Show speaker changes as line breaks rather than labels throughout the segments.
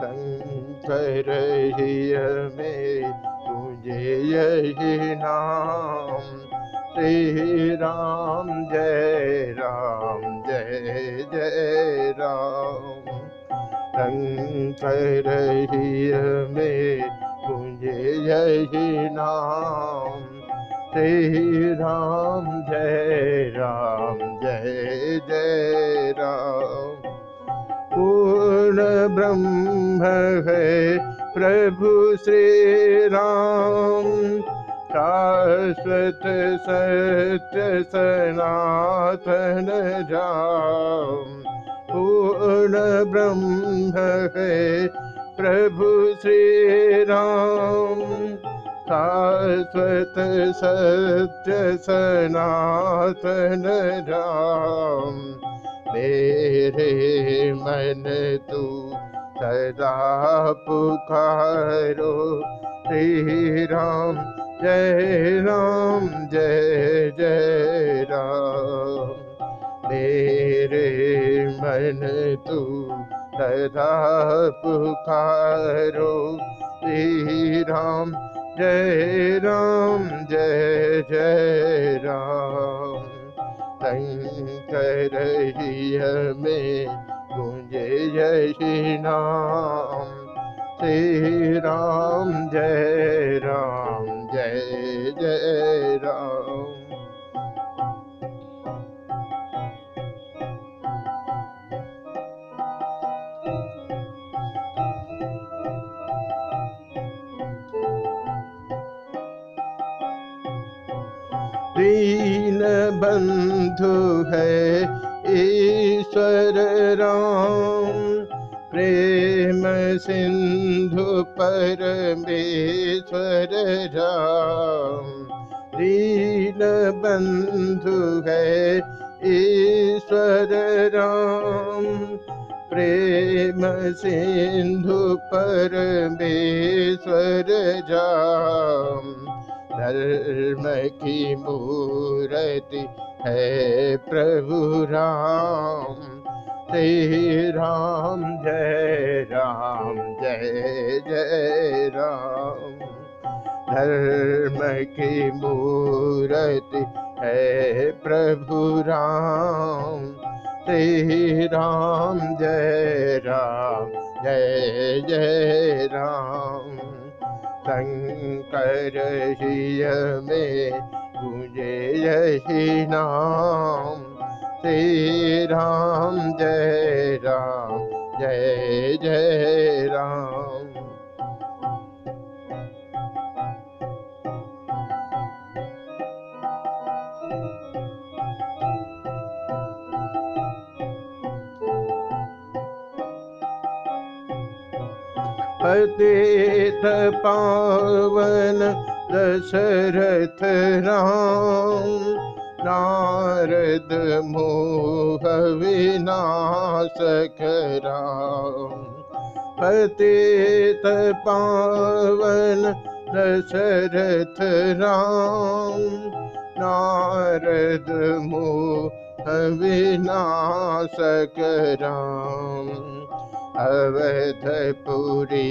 शंकर ही में तुझे यही नाम श्री राम जय राम जय जय राम शंकर ही में तुझे यही नाम श्री राम जय राम जय जय राम पूर्ण ब्रह्म है प्रभु श्री राम शाश्वत सत्य सनातन राम। पूर्ण ब्रह्म है प्रभु श्री राम शाश्वत सत्य सनातन राम मेरे मन तू सदा पुकारो श्री राम, जय राम, जय जय राम। मेरे मन तू सदा पुकारो श्री राम, जय राम, जय जय राम। में गुंजे जय श्री नाम श्री राम जय बंधु है, ईश्वर राम। प्रेम सिंधु पर परमेश्वर राम। दीन बंधु है, ईश्वर राम। प्रेम सिंधु पर परमेश्वर राम। धर्म की मूर्ति है प्रभु राम। श्री राम जय राम, जय जय राम। धर्म की मूर्ति है प्रभु राम। श्री राम जय राम, जय जय राम। शंकर हिय में तुझे यही नाम। श्री राम जय राम जय जय राम पतित पावन दशरथ राम। नारद मोह विनाशक राम पतित पावन दशरथ राम। नारद मोह विनाशक राम अवधपुरी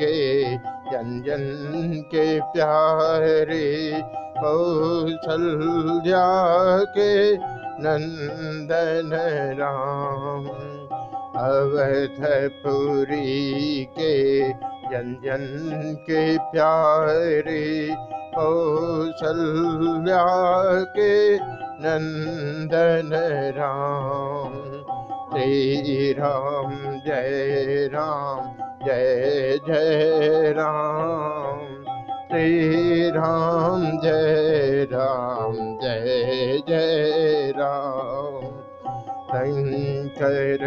के जन के प्यारे कौशल्या के नंदन राम। अवधपुरी के जन जन के प्यारे कौशल्या के नंदन राम। श्री राम जय राम, जय जय राम। श्री राम जय राम, जय जय राम। शंकर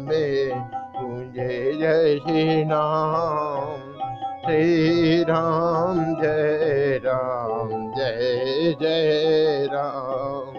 में मुझे जय नाम। श्री राम जय राम, जय जय राम।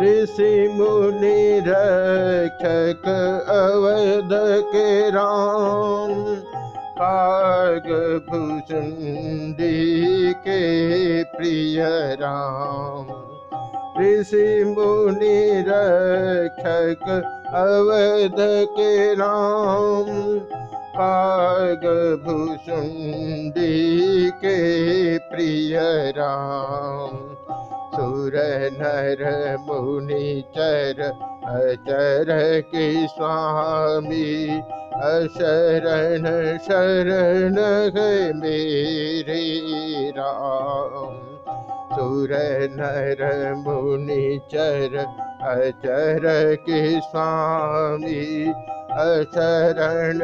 ऋषि मुनि रक्षक अवध के राम काग भूषुंडी के प्रिय राम। ऋषि मुनि रक्षक अवध के राम काग भूषुंडी के प्रिय राम। सुर नर मुनि चर अचर के स्वामी अशरण शरण है मेरे राम। सुर नर मुनि चर अचर के स्वामी अशरण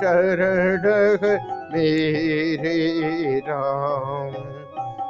शरण मेरे राम।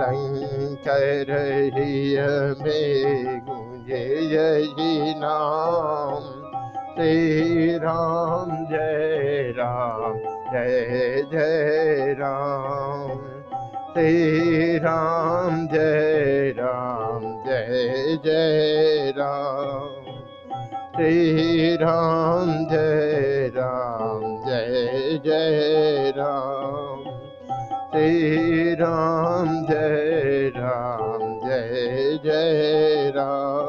शंकर हिय में गुंजे यही नाम श्री राम जय राम जय जय राम श्री राम जय राम जय जय राम श्री राम जय राम जय जय राम श्री राम जय राम जय जय राम